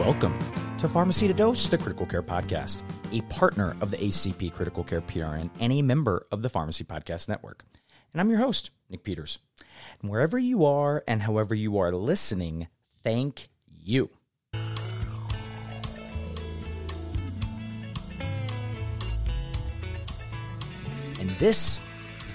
Welcome to Pharmacy to Dose, the Critical Care Podcast, a partner of the ACP Critical Care PRN and a member of the Pharmacy Podcast Network. And I'm your host, Nick Peters. And wherever you are and however you are listening, thank you. And this is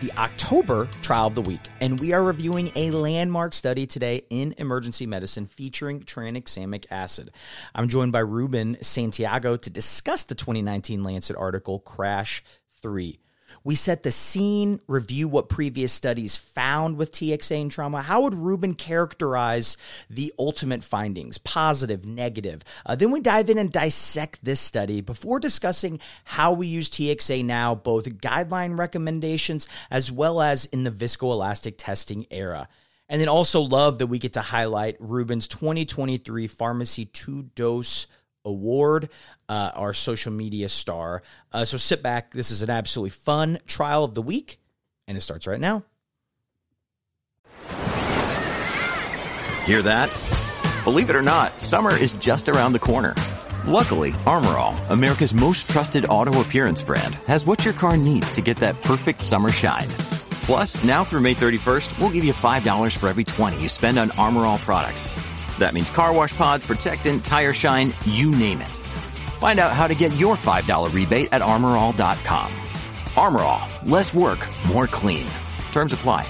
the October trial of the week, and we are reviewing a landmark study today in emergency medicine featuring tranexamic acid. I'm joined by Ruben Santiago to discuss the 2019 Lancet article Crash 3. We set the scene, review what previous studies found with TXA and trauma. How would Ruben characterize the ultimate findings, positive, negative? Uh, then we dive in and dissect this study before discussing how we use TXA now, both guideline recommendations as well as in the viscoelastic testing era. And then also love that we get to highlight Ruben's 2023 Pharmacy to Dose Award, uh, our social media star. Uh, so sit back. This is an absolutely fun trial of the week, and it starts right now. Hear that? Believe it or not, summer is just around the corner. Luckily, Armor All, America's most trusted auto appearance brand, has what your car needs to get that perfect summer shine. Plus, now through May 31st, we'll give you $5 for every 20 you spend on Armor All products. That means car wash pods, protectant, tire shine, you name it. Find out how to get your $5 rebate at armorall.com. Armor All, less work, more clean. Terms apply.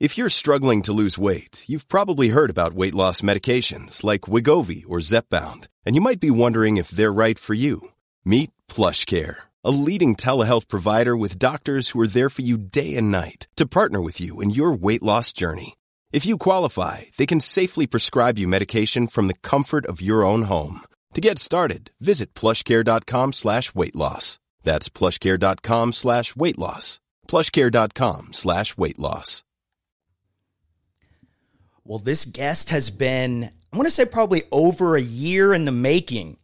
If you're struggling to lose weight, you've probably heard about weight loss medications like Wegovy or Zepbound, and you might be wondering if they're right for you. Meet PlushCare, a leading telehealth provider with doctors who are there for you day and night to partner with you in your weight loss journey. If you qualify, they can safely prescribe you medication from the comfort of your own home. To get started, visit plushcare.com slash weight loss. That's plushcare.com slash weight loss. Plushcare.com slash weight loss. Well, this guest has been, I want to say, probably over a year in the making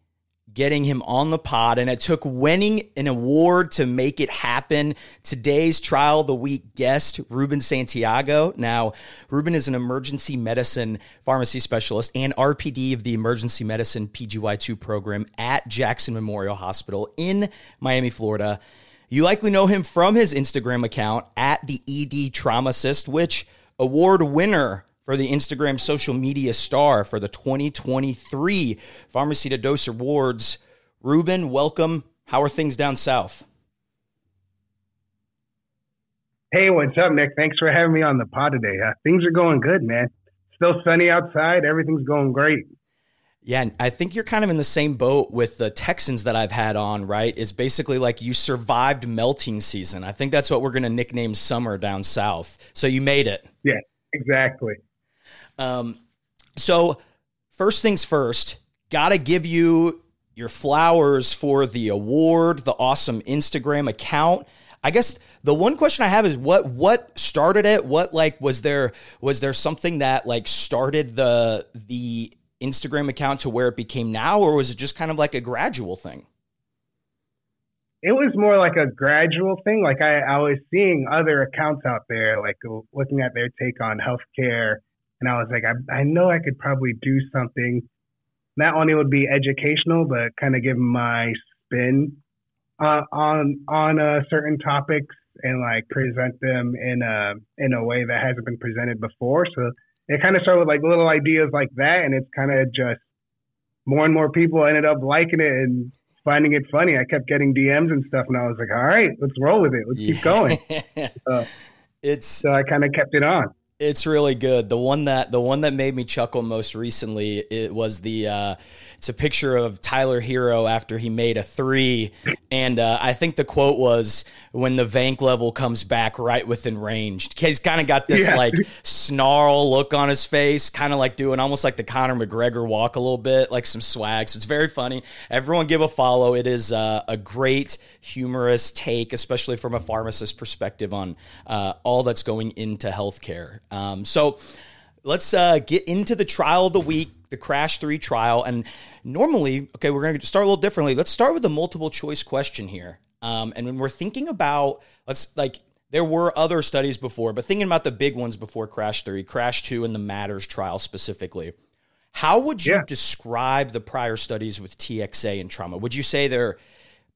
getting him on the pod, and it took winning an award to make it happen. Today's trial of the week guest, Ruben Santiago. Now, Ruben is an emergency medicine pharmacy specialist and RPD of the emergency medicine PGY2 program at Jackson Memorial Hospital in Miami, Florida. You likely know him from his Instagram account at the ED Traumacist, which award winner for the Instagram social media star for the 2023 Pharmacy to Dose Awards. Ruben, welcome. How are things down south? Hey, what's up, Nick? Thanks for having me on the pod today. Uh, things are going good, man. Still sunny outside. Everything's going great. Yeah, and I think you're kind of in the same boat with the Texans that I've had on, right? Is basically like you survived melting season. I think that's what we're going to nickname summer down south. So you made it. Yeah, exactly. Um, so first things first, got to give you your flowers for the award, the awesome Instagram account. I guess the one question I have is what what started it? What like was there was there something that like started the the Instagram account to where it became now or was it just kind of like a gradual thing? It was more like a gradual thing. Like I, I was seeing other accounts out there, like looking at their take on healthcare and I was like, I, I know I could probably do something. Not only would be educational, but kind of give my spin uh, on on uh, certain topics and like present them in a in a way that hasn't been presented before. So it kind of started with like little ideas like that, and it's kind of just more and more people ended up liking it and finding it funny. I kept getting DMs and stuff, and I was like, all right, let's roll with it. Let's yeah. keep going. so, it's so I kind of kept it on. It's really good. The one that the one that made me chuckle most recently it was the uh, it's a picture of Tyler Herro after he made a three, and uh, I think the quote was when the vanc level comes back right within range. He's kind of got this yeah. like snarl look on his face, kind of like doing almost like the Conor McGregor walk a little bit, like some swag. So it's very funny. Everyone give a follow. It is uh, a great humorous take, especially from a pharmacist perspective on uh, all that's going into healthcare. Um, so let's uh, get into the trial of the week, the Crash 3 trial. And normally, okay, we're going to start a little differently. Let's start with a multiple choice question here. Um, and when we're thinking about, let's like, there were other studies before, but thinking about the big ones before Crash 3, Crash 2, and the Matters trial specifically, How would you yeah. describe the prior studies with TXA and trauma? Would you say they're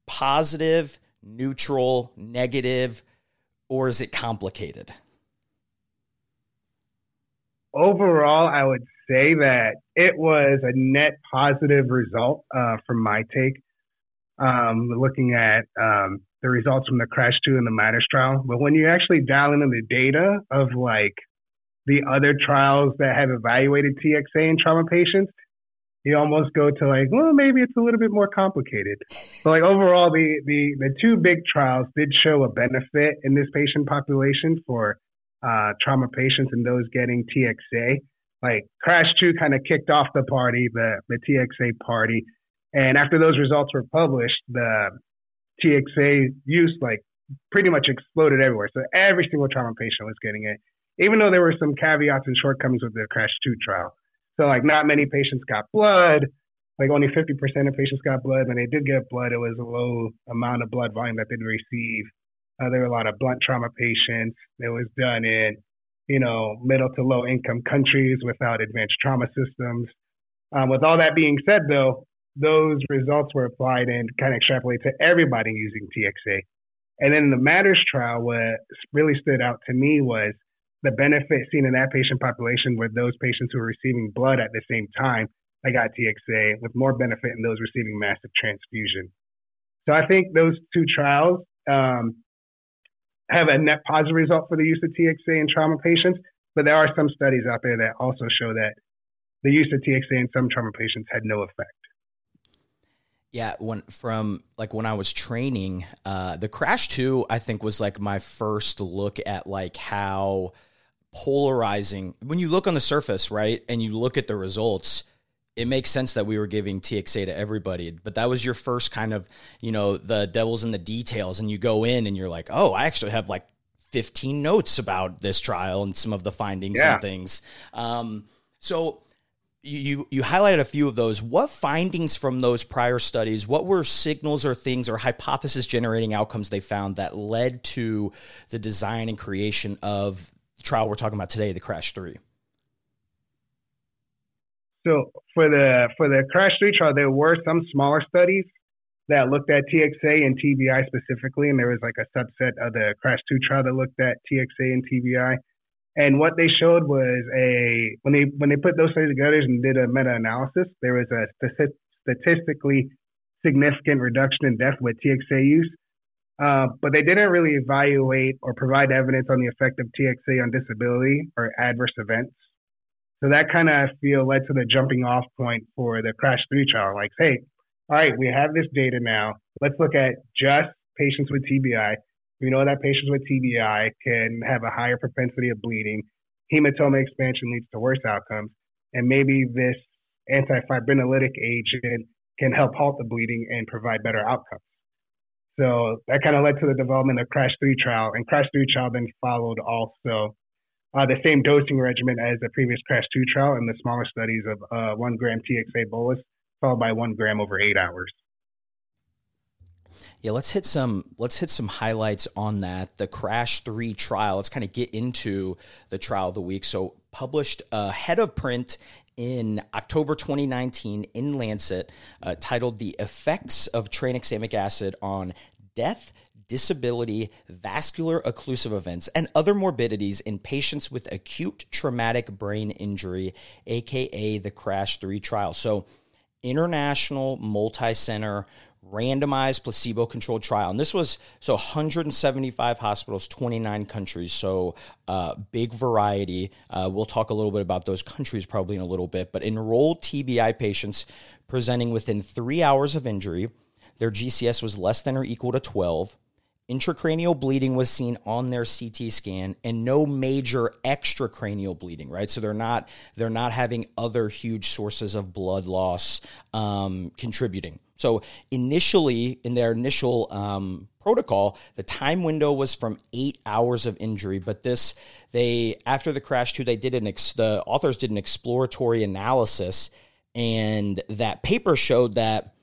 positive, neutral, negative, or is it complicated? Overall, I would say that it was a net positive result uh, from my take. Um, looking at um, the results from the Crash 2 and the Matters trial. But when you actually dial into the data of like the other trials that have evaluated TXA in trauma patients, you almost go to like, well, maybe it's a little bit more complicated. But like overall, the, the, the two big trials did show a benefit in this patient population for uh, trauma patients and those getting TXA. Like Crash 2 kind of kicked off the party, the, the TXA party. And after those results were published, the TXA use like pretty much exploded everywhere. So every single trauma patient was getting it, even though there were some caveats and shortcomings with the Crash 2 trial. So like not many patients got blood. Like only 50% of patients got blood. When they did get blood, it was a low amount of blood volume that they'd receive. Uh, there were a lot of blunt trauma patients. It was done in, you know, middle to low income countries without advanced trauma systems. Um, with all that being said, though, those results were applied and kind of extrapolated to everybody using TXA. And then the Matters trial, what really stood out to me was the benefit seen in that patient population were those patients who were receiving blood at the same time that got TXA, with more benefit in those receiving massive transfusion. So I think those two trials um, have a net positive result for the use of TXA in trauma patients, but there are some studies out there that also show that the use of TXA in some trauma patients had no effect. Yeah, when from like when I was training, uh, the Crash Two, I think was like my first look at like how polarizing. When you look on the surface, right, and you look at the results, it makes sense that we were giving TXA to everybody. But that was your first kind of, you know, the devil's in the details, and you go in and you're like, oh, I actually have like 15 notes about this trial and some of the findings yeah. and things. Um, so you you highlighted a few of those. What findings from those prior studies? What were signals or things or hypothesis generating outcomes they found that led to the design and creation of the trial we're talking about today, the Crash Three? So for the for the Crash Three trial, there were some smaller studies that looked at TXA and TBI specifically, and there was like a subset of the Crash Two trial that looked at TXA and TBI. And what they showed was a when they when they put those studies together and did a meta-analysis, there was a statistically significant reduction in death with TXA use. Uh, but they didn't really evaluate or provide evidence on the effect of TXA on disability or adverse events. So that kind of I feel led to the jumping off point for the Crash 3 trial. Like, hey, all right, we have this data now. Let's look at just patients with TBI we know that patients with TBI can have a higher propensity of bleeding. Hematoma expansion leads to worse outcomes. And maybe this antifibrinolytic agent can help halt the bleeding and provide better outcomes. So that kind of led to the development of Crash 3 trial. And Crash 3 trial then followed also uh, the same dosing regimen as the previous Crash 2 trial and the smaller studies of uh, one gram TXA bolus followed by one gram over eight hours. Yeah, let's hit some let's hit some highlights on that. The Crash 3 trial. Let's kind of get into the trial of the week. So published ahead of print in October 2019 in Lancet, uh, titled "The Effects of Tranexamic Acid on Death, Disability, Vascular Occlusive Events, and Other Morbidities in Patients with Acute Traumatic Brain Injury," aka the Crash 3 trial. So, international multi-center randomized placebo controlled trial. And this was so 175 hospitals, 29 countries. So uh, big variety. Uh, we'll talk a little bit about those countries probably in a little bit, but enrolled TBI patients presenting within three hours of injury. Their GCS was less than or equal to 12. Intracranial bleeding was seen on their CT scan and no major extracranial bleeding, right? So they're not they're not having other huge sources of blood loss um, contributing. So initially, in their initial um, protocol, the time window was from eight hours of injury. But this, they after the crash two, they did an ex, the authors did an exploratory analysis, and that paper showed that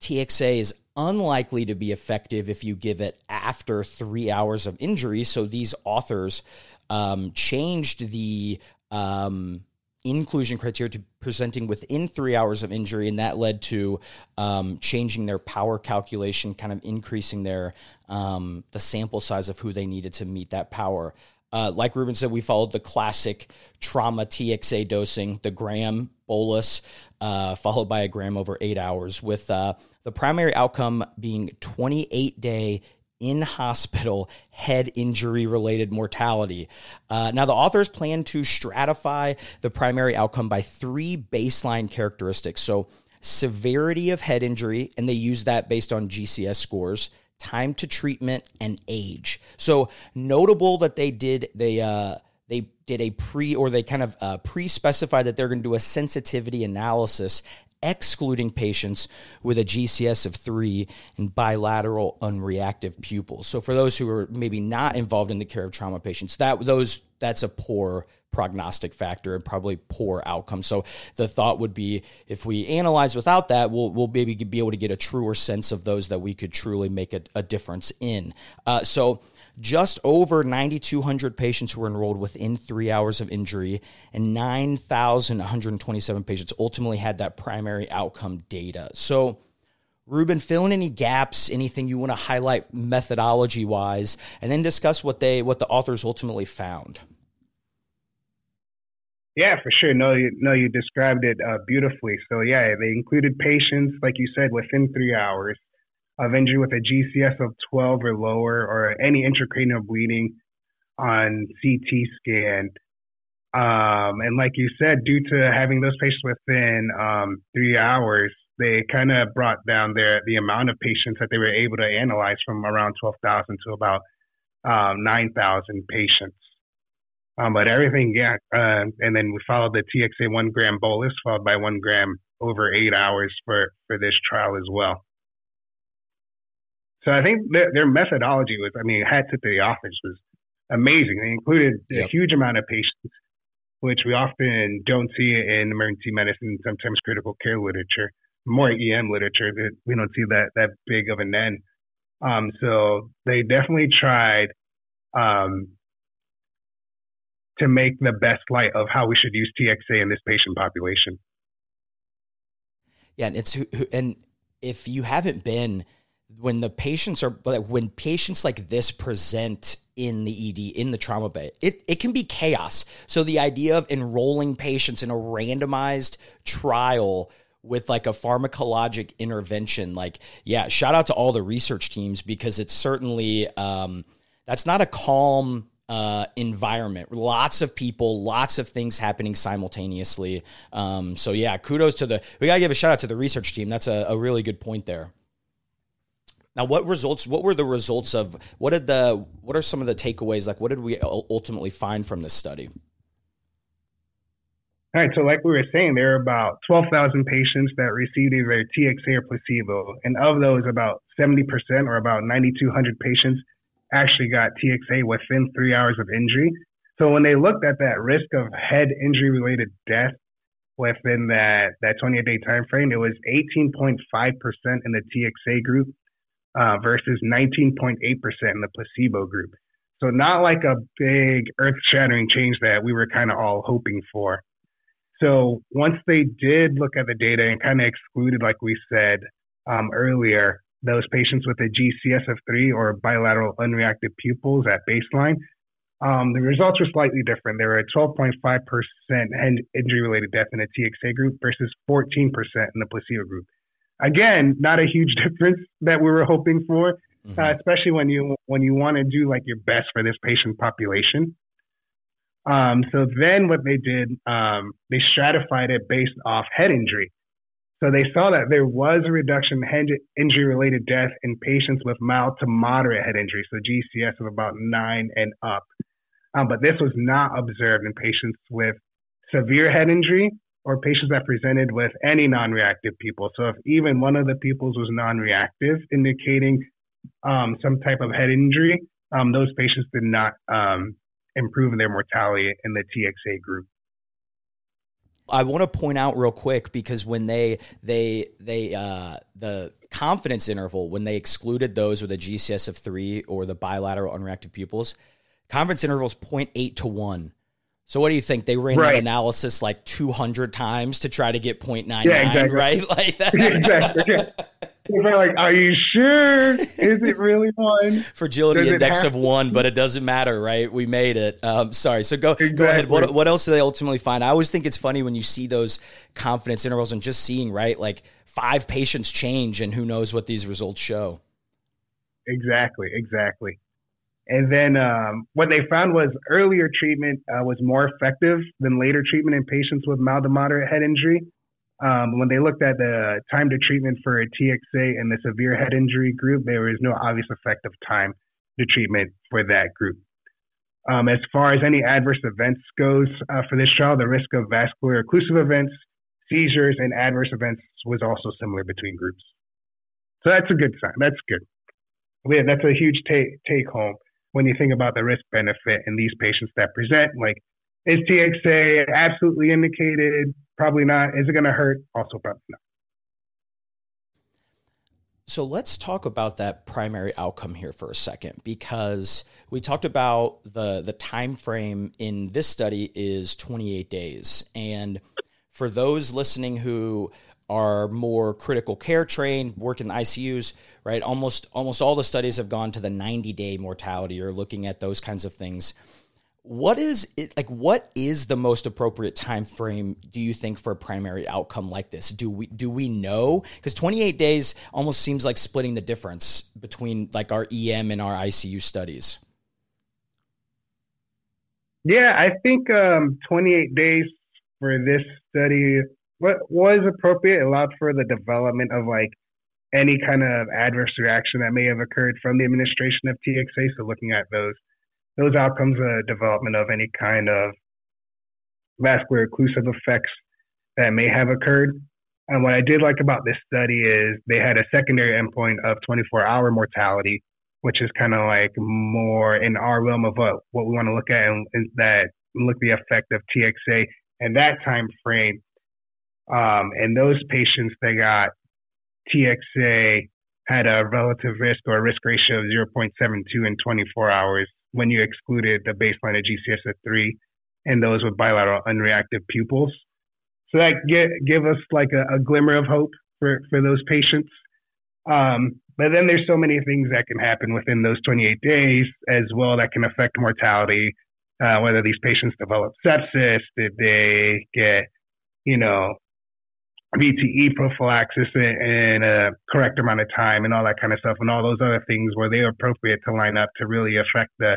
TXA is unlikely to be effective if you give it after three hours of injury. So these authors um, changed the um, inclusion criteria to presenting within three hours of injury, and that led to um, changing their power calculation, kind of increasing their um, the sample size of who they needed to meet that power. Uh, like Ruben said, we followed the classic trauma TXA dosing, the gram bolus, uh, followed by a gram over eight hours, with uh, the primary outcome being 28 day in hospital head injury related mortality. Uh, now, the authors plan to stratify the primary outcome by three baseline characteristics. So, severity of head injury, and they use that based on GCS scores, time to treatment, and age. So, notable that they did, they, uh, they did a pre or they kind of uh, pre specified that they're going to do a sensitivity analysis excluding patients with a GCS of three and bilateral unreactive pupils. So for those who are maybe not involved in the care of trauma patients, that those that's a poor prognostic factor and probably poor outcome. So the thought would be if we analyze without that, we'll we'll maybe be able to get a truer sense of those that we could truly make a, a difference in. Uh, so just over 9,200 patients who were enrolled within three hours of injury, and 9,127 patients ultimately had that primary outcome data. So, Ruben, fill in any gaps, anything you want to highlight methodology wise, and then discuss what they what the authors ultimately found. Yeah, for sure. No, you, no, you described it uh, beautifully. So yeah, they included patients, like you said, within three hours of injury with a GCS of 12 or lower, or any intracranial bleeding on CT scan. Um, and like you said, due to having those patients within um, three hours, they kind of brought down their the amount of patients that they were able to analyze from around 12,000 to about um, 9,000 patients. Um, but everything, yeah. Uh, and then we followed the TXA one gram bolus, followed by one gram over eight hours for, for this trial as well. So I think their, their methodology was, I mean, hats to the office was amazing. They included a huge amount of patients, which we often don't see in emergency medicine, sometimes critical care literature, more EM literature. That we don't see that that big of an N. Um, so they definitely tried um, to make the best light of how we should use TXA in this patient population. Yeah, and it's and if you haven't been when the patients are when patients like this present in the ED in the trauma bay, it, it can be chaos. So the idea of enrolling patients in a randomized trial with like a pharmacologic intervention, like yeah, shout out to all the research teams because it's certainly um, that's not a calm uh, environment. Lots of people, lots of things happening simultaneously. Um, so yeah, kudos to the. We gotta give a shout out to the research team. That's a, a really good point there. Now, what results? What were the results of? What did the? What are some of the takeaways? Like, what did we ultimately find from this study? All right, so like we were saying, there are about 12,000 patients that received either TXA or placebo. And of those, about 70% or about 9,200 patients actually got TXA within three hours of injury. So when they looked at that risk of head injury related death within that, that 28 day time frame, it was 18.5% in the TXA group uh, versus 19.8% in the placebo group. So not like a big earth-shattering change that we were kind of all hoping for. So once they did look at the data and kind of excluded, like we said um, earlier, those patients with a GCS of three or bilateral unreactive pupils at baseline, um, the results were slightly different. There were 12.5% injury-related death in the TXA group versus 14% in the placebo group again, not a huge difference that we were hoping for, mm-hmm. uh, especially when you when you want to do like your best for this patient population. Um, so then what they did, um, they stratified it based off head injury. So they saw that there was a reduction in head injury related death in patients with mild to moderate head injury, so GCS of about nine and up. Um, but this was not observed in patients with severe head injury or patients that presented with any non-reactive pupil. So if even one of the pupils was non-reactive, indicating um, some type of head injury, um, those patients did not um, improve their mortality in the TXA group. I want to point out real quick because when they they they uh, the confidence interval when they excluded those with a GCS of three or the bilateral unreactive pupils, confidence interval is 0.8 to one. So what do you think? They ran right. that analysis like 200 times to try to get 0.99, yeah, exactly. right? Like that. exactly. Yeah. They're like, are you sure? Is it really one? Fragility Does index of one, but it doesn't matter, right? We made it. Um, sorry. So go, exactly. go ahead. What, what else do they ultimately find? I always think it's funny when you see those confidence intervals and just seeing, right? Like five patients change and who knows what these results show. Exactly. Exactly. And then um, what they found was earlier treatment uh, was more effective than later treatment in patients with mild to moderate head injury. Um, when they looked at the time to treatment for a TXA and the severe head injury group, there was no obvious effect of time to treatment for that group. Um, as far as any adverse events goes uh, for this trial, the risk of vascular occlusive events, seizures, and adverse events was also similar between groups. So that's a good sign. That's good. Yeah, that's a huge take take home when you think about the risk benefit in these patients that present. Like, is TXA absolutely indicated? Probably not. Is it going to hurt? Also, probably not. So let's talk about that primary outcome here for a second because we talked about the the time frame in this study is 28 days and for those listening who are more critical care trained, work in ICUs, right? Almost almost all the studies have gone to the 90 day mortality or looking at those kinds of things. What is it like what is the most appropriate time frame do you think for a primary outcome like this? Do we do we know? Cuz 28 days almost seems like splitting the difference between like our EM and our ICU studies. Yeah, I think um, 28 days for this study what was appropriate allowed for the development of like any kind of adverse reaction that may have occurred from the administration of TXA. So looking at those those outcomes, uh, development of any kind of vascular occlusive effects that may have occurred. And what I did like about this study is they had a secondary endpoint of 24 hour mortality, which is kind of like more in our realm of what, what we want to look at and, and that look the effect of TXA in that time frame um, and those patients that got TXA had a relative risk or risk ratio of 0.72 in 24 hours when you excluded the baseline of GCS of 3 and those with bilateral unreactive pupils. So that get, give us like a, a, glimmer of hope for, for those patients. Um, but then there's so many things that can happen within those 28 days as well that can affect mortality. Uh, whether these patients develop sepsis, did they get, you know, VTE prophylaxis in a correct amount of time and all that kind of stuff and all those other things where they are appropriate to line up to really affect the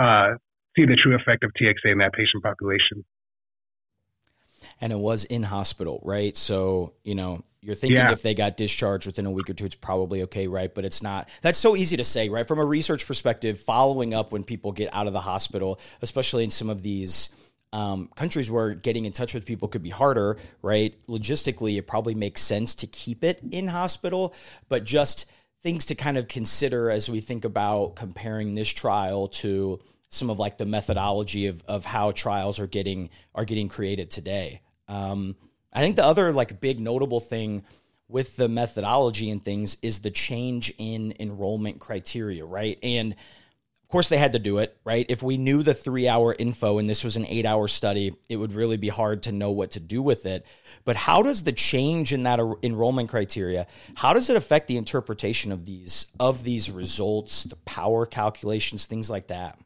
uh, see the true effect of TXA in that patient population. And it was in hospital, right? So, you know, you're thinking yeah. if they got discharged within a week or two, it's probably okay, right? But it's not. That's so easy to say, right? From a research perspective, following up when people get out of the hospital, especially in some of these um, countries where getting in touch with people could be harder, right? Logistically, it probably makes sense to keep it in hospital, but just things to kind of consider as we think about comparing this trial to some of like the methodology of, of how trials are getting are getting created today. Um, I think the other like big notable thing with the methodology and things is the change in enrollment criteria, right? And of course, they had to do it, right? If we knew the three hour info and this was an eight hour study, it would really be hard to know what to do with it. But how does the change in that er, enrollment criteria, how does it affect the interpretation of these of these results, the power calculations, things like that?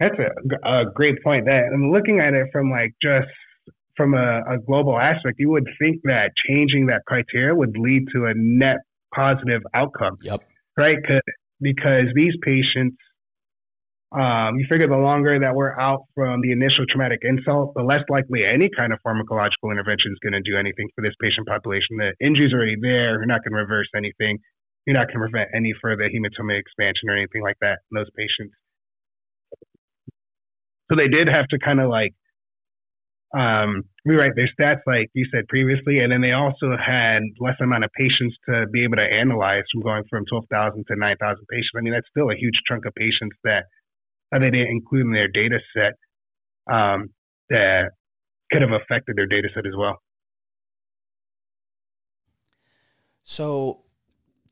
That's a, a great point. That I'm looking at it from like just from a, a global aspect, you would think that changing that criteria would lead to a net positive outcome. Yep right? Because these patients, um, you figure the longer that we're out from the initial traumatic insult, the less likely any kind of pharmacological intervention is going to do anything for this patient population. The injury's already there. You're not going to reverse anything. You're not going to prevent any further hematoma expansion or anything like that in those patients. So they did have to kind of like um, rewrite their stats, like you said previously, and then they also had less amount of patients to be able to analyze from going from 12,000 to 9,000 patients. I mean, that's still a huge chunk of patients that, they didn't include in their data set um, that could have affected their data set as well. So,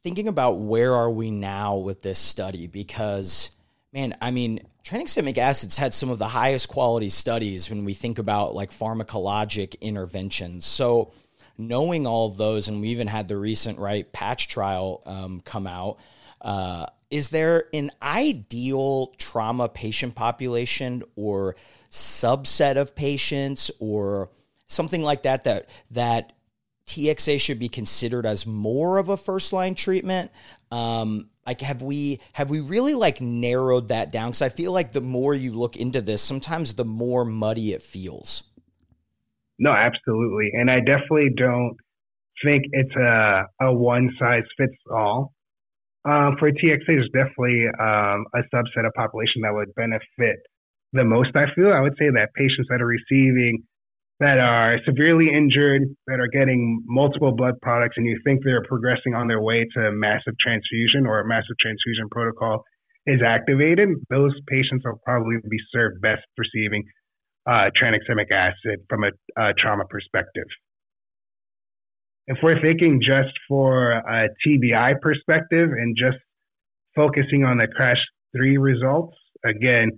thinking about where are we now with this study, because man, I mean, tranexamic acid's had some of the highest quality studies when we think about like pharmacologic interventions. So knowing all of those, and we even had the recent right patch trial um, come out. Uh, is there an ideal trauma patient population or subset of patients or something like that that that TXA should be considered as more of a first line treatment? Um, like have we have we really like narrowed that down? Because I feel like the more you look into this, sometimes the more muddy it feels. No, absolutely, and I definitely don't think it's a a one size fits all. Um, for TXA, there's definitely um, a subset of population that would benefit the most. I feel I would say that patients that are receiving that are severely injured, that are getting multiple blood products, and you think they're progressing on their way to massive transfusion or a massive transfusion protocol is activated, those patients will probably be served best receiving uh, tranexamic acid from a, a, trauma perspective. If we're thinking just for a TBI perspective and just focusing on the crash three results, again,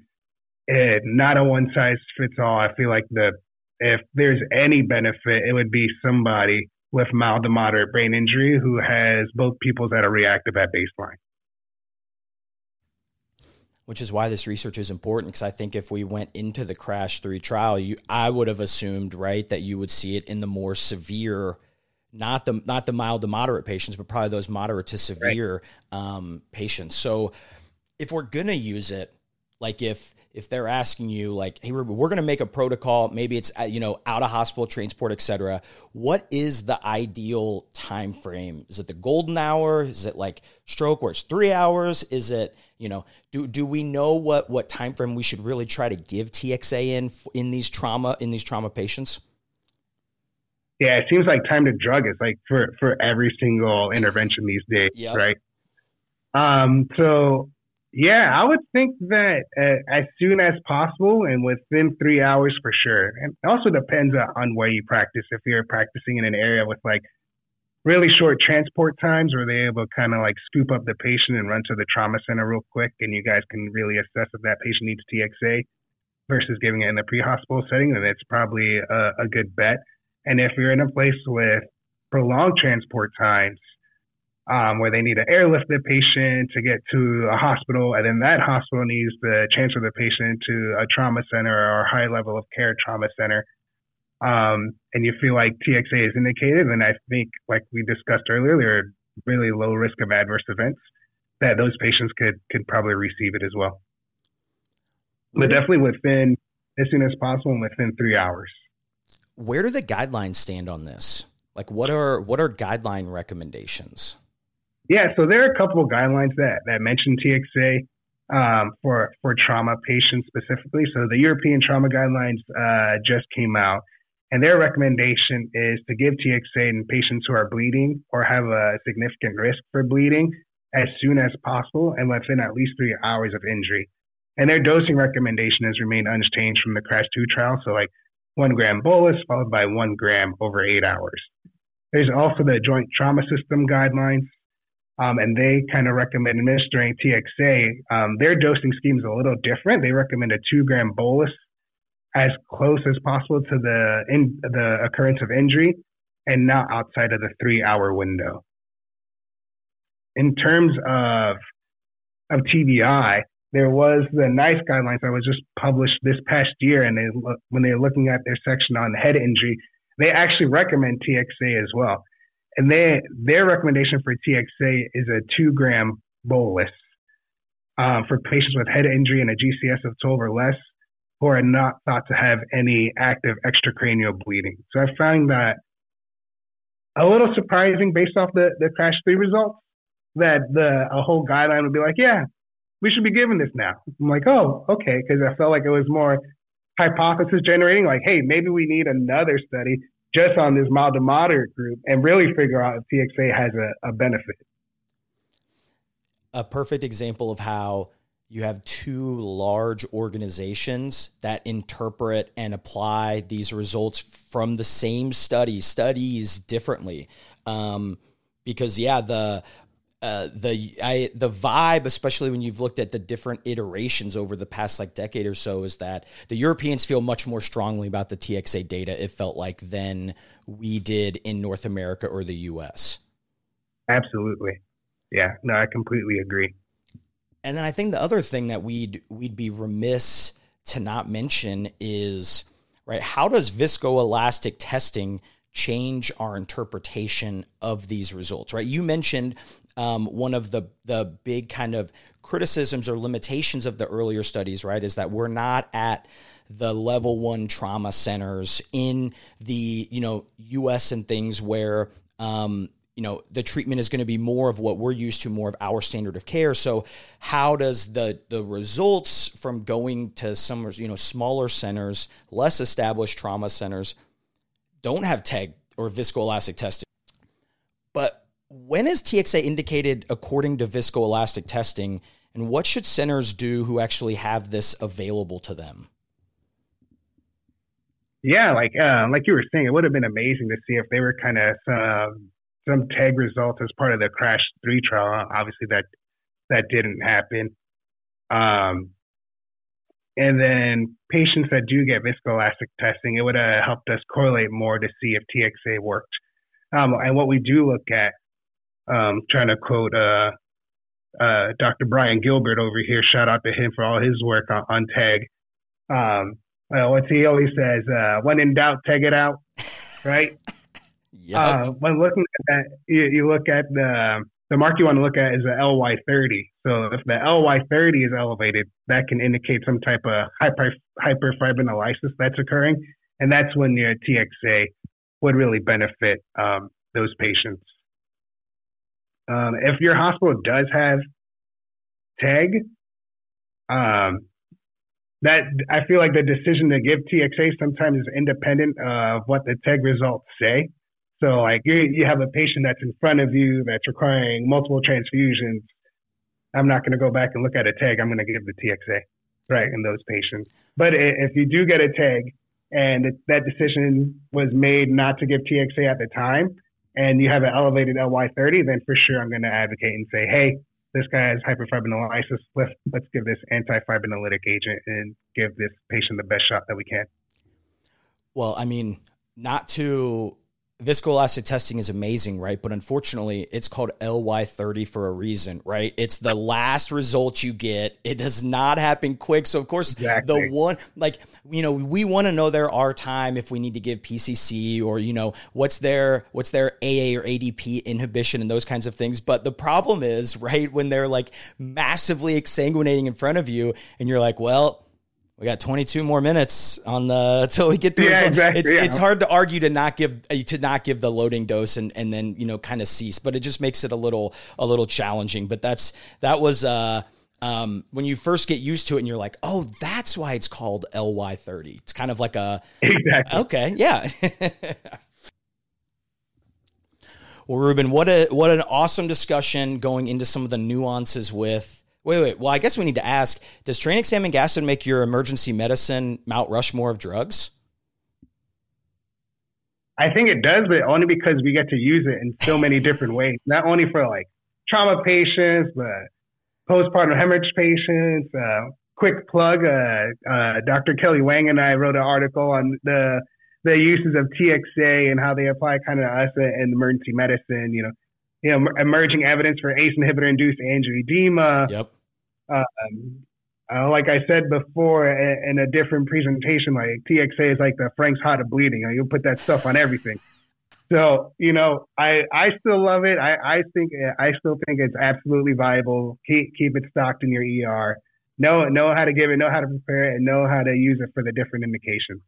it, not a one size fits all. I feel like the if there's any benefit, it would be somebody with mild to moderate brain injury who has both pupils that are reactive at baseline. Which is why this research is important because I think if we went into the crash three trial, you I would have assumed right that you would see it in the more severe, not the not the mild to moderate patients, but probably those moderate to severe right. um, patients. So if we're gonna use it, like if if they're asking you like, hey, we're, we're going to make a protocol, maybe it's uh, you know out of hospital transport, et cetera. What is the ideal time frame? Is it the golden hour? Is it like stroke where it's three hours? Is it you know do do we know what what time frame we should really try to give TXA in in these trauma in these trauma patients? Yeah, it seems like time to drug is like for for every single intervention these days, yep. right? Um, so yeah, I would think that uh, as soon as possible and within three hours for sure. And also depends on where you practice. If you're practicing in an area with like really short transport times where they're able to kind of like scoop up the patient and run to the trauma center real quick and you guys can really assess if that patient needs TXA versus giving it in the pre-hospital setting, then it's probably a, a good bet. And if you're in a place with prolonged transport times, um, where they need to airlift the patient to get to a hospital, and then that hospital needs to transfer the patient to a trauma center or a high level of care trauma center. Um, and you feel like TXA is indicated, and I think, like we discussed earlier, there are really low risk of adverse events that those patients could could probably receive it as well. But definitely within as soon as possible and within three hours. Where do the guidelines stand on this? Like, what are what are guideline recommendations? Yeah, so there are a couple of guidelines that, that mention TXA um, for for trauma patients specifically. So the European trauma guidelines uh, just came out, and their recommendation is to give TXA in patients who are bleeding or have a significant risk for bleeding as soon as possible and within at least three hours of injury. And their dosing recommendation has remained unchanged from the CRASH 2 trial, so like one gram bolus followed by one gram over eight hours. There's also the Joint Trauma System guidelines, um, and they kind of recommend administering TXA. Um, their dosing scheme is a little different. They recommend a two gram bolus as close as possible to the in, the occurrence of injury and not outside of the three hour window. In terms of of TBI, there was the NICE guidelines that was just published this past year, and they when they're looking at their section on head injury, they actually recommend TXA as well and they, their recommendation for TXA is a two gram bolus um, for patients with head injury and a GCS of 12 or less who are not thought to have any active extracranial bleeding. So I found that a little surprising based off the, the crash three results that the a whole guideline would be like, yeah, we should be giving this now. I'm like, oh, okay, because I felt like it was more hypothesis generating, like, hey, maybe we need another study just on this mild to moderate group and really figure out if TXA has a, a benefit. A perfect example of how you have two large organizations that interpret and apply these results from the same study studies differently um, because yeah the uh, the I the vibe, especially when you've looked at the different iterations over the past like decade or so, is that the Europeans feel much more strongly about the TXA data. It felt like than we did in North America or the U.S. Absolutely, yeah. No, I completely agree. And then I think the other thing that we'd we'd be remiss to not mention is right how does viscoelastic testing change our interpretation of these results right you mentioned um, one of the the big kind of criticisms or limitations of the earlier studies right is that we're not at the level one trauma centers in the you know us and things where um, you know the treatment is going to be more of what we're used to more of our standard of care. So how does the the results from going to some you know smaller centers less established trauma centers don't have TEG or viscoelastic testing. But when is txa indicated according to viscoelastic testing and what should centers do who actually have this available to them yeah like uh, like you were saying it would have been amazing to see if they were kind of um, some TEG results as part of the Crash Three trial. Obviously, that that didn't happen. Um, and then patients that do get viscoelastic testing, it would have helped us correlate more to see if TXA worked. Um, and what we do look at, um, trying to quote uh, uh, Dr. Brian Gilbert over here, shout out to him for all his work on, on TEG. Um, uh, what he always says, uh, when in doubt, TEG it out, right? Yep. Uh, when looking at that, you, you, look at the the mark you want to look at is the LY30. So if the LY30 is elevated, that can indicate some type of hyper hyperfibrinolysis that's occurring, and that's when your TXA would really benefit um, those patients. Um, if your hospital does have TEG, um, that I feel like the decision to give TXA sometimes is independent of what the TEG results say. So like you you have a patient that's in front of you that's requiring multiple transfusions. I'm not going to go back and look at a TEG. I'm going to give the TXA right in those patients. But if you do get a TEG and that decision was made not to give TXA at the time, and you have an elevated LY30, then for sure I'm going to advocate and say, hey, this guy has hyperfibrinolysis. Let's let's give this antifibrinolytic agent and give this patient the best shot that we can. Well, I mean, not to viscoelastic testing is amazing, right? But unfortunately, it's called LY30 for a reason, right? It's the last result you get. It does not happen quick. So, of course, exactly. the one, like, you know, we want to know their R time if we need to give PCC or, you know, what's their, what's their AA or ADP inhibition and those kinds of things. But the problem is, right, when they're like massively exsanguinating in front of you and you're like, well, we got 22 more minutes on the until we get through. Yeah, exactly, it's yeah. it's hard to argue to not give uh, to not give the loading dose and and then you know kind of cease, but it just makes it a little a little challenging. But that's that was uh um when you first get used to it and you're like, oh, that's why it's called LY30. It's kind of like a exactly. okay, yeah. well, Ruben, what a what an awesome discussion going into some of the nuances with Wait, wait. Well, I guess we need to ask: Does tranexamic acid make your emergency medicine Mount Rushmore of drugs? I think it does, but only because we get to use it in so many different ways. Not only for like trauma patients, but postpartum hemorrhage patients. Uh, quick plug: uh, uh, Dr. Kelly Wang and I wrote an article on the the uses of TXA and how they apply kind of us in emergency medicine. You know, you know, emerging evidence for ACE inhibitor induced angioedema. Yep. Um, uh, like I said before in a different presentation, like TXA is like the Frank's Hot of Bleeding. You, know, you put that stuff on everything. So you know, I I still love it. I I think I still think it's absolutely viable. Keep keep it stocked in your ER. Know know how to give it, know how to prepare it, and know how to use it for the different indications.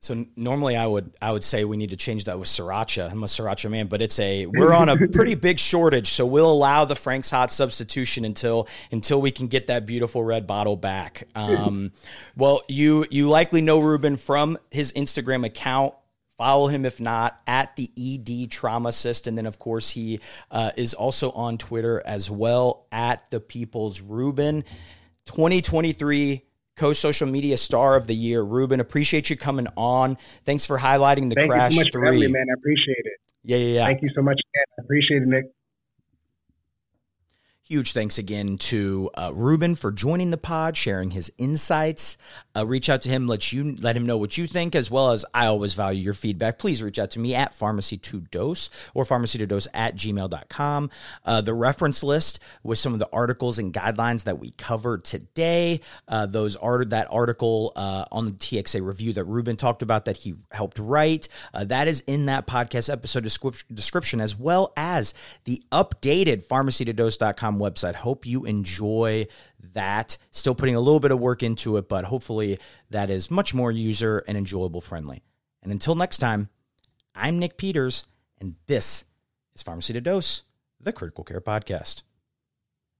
So normally I would I would say we need to change that with sriracha. I'm a sriracha man, but it's a we're on a pretty big shortage, so we'll allow the Frank's Hot substitution until until we can get that beautiful red bottle back. Um, well, you you likely know Ruben from his Instagram account. Follow him if not at the ED Traumacist, and then of course he uh, is also on Twitter as well at the People's Ruben. 2023 co-social media star of the year. Ruben, appreciate you coming on. Thanks for highlighting the Thank Crash you so much 3. For me, man. I appreciate it. Yeah, yeah, yeah. Thank you so much, man. I appreciate it, Nick. Huge thanks again to uh, Ruben for joining the pod, sharing his insights. Uh, reach out to him, let you let him know what you think, as well as I always value your feedback. Please reach out to me at pharmacy2dose or pharmacy2dose at gmail.com. Uh, the reference list with some of the articles and guidelines that we covered today. Uh, those are that article uh, on the TXA review that Ruben talked about that he helped write. Uh, that is in that podcast episode description, as well as the updated pharmacy2dose.com website. Hope you enjoy that. Still putting a little bit of work into it, but hopefully that is much more user and enjoyable friendly. And until next time, I'm Nick Peters, and this is Pharmacy to Dose, the Critical Care Podcast.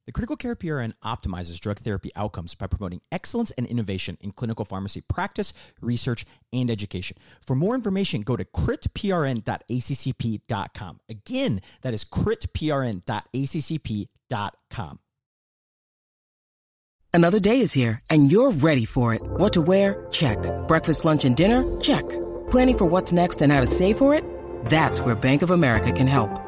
The Critical Care PRN optimizes drug therapy outcomes by promoting excellence and innovation in clinical pharmacy practice, research, and education. For more information, go to critprn.accp.com. Again, that is critprn.accp.com. Another day is here, and you're ready for it. What to wear? Check. Breakfast, lunch, and dinner? Check. Planning for what's next and how to save for it? That's where Bank of America can help.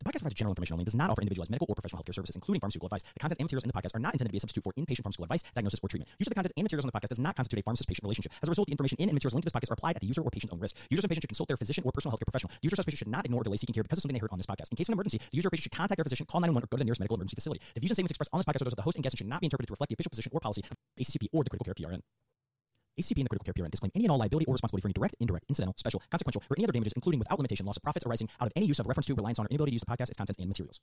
The podcast provides general information only does not offer individualized medical or professional healthcare services, including pharmaceutical advice. The contents and materials in the podcast are not intended to be a substitute for inpatient pharmaceutical advice, diagnosis, or treatment. Use of the contents and materials on the podcast does not constitute a pharmacist-patient relationship. As a result, the information in and materials linked to this podcast are applied at the user or patient's own risk. Users and patients should consult their physician or personal healthcare professional. The Users or patients should not ignore or delay seeking care because of something they heard on this podcast. In case of an emergency, the user or patient should contact their physician, call 911, or go to the nearest medical emergency facility. The views and statements expressed on this podcast are those of the host and guests and should not be interpreted to reflect the official position or policy of ACCP or the Critical Care PRN. ACCP and the critical care PRN disclaim any and all liability or responsibility for any direct, indirect, incidental, special, consequential, or any other damages, including without limitation, loss of profits arising out of any use of reference to, reliance on, or inability to use the podcast, its contents, and materials.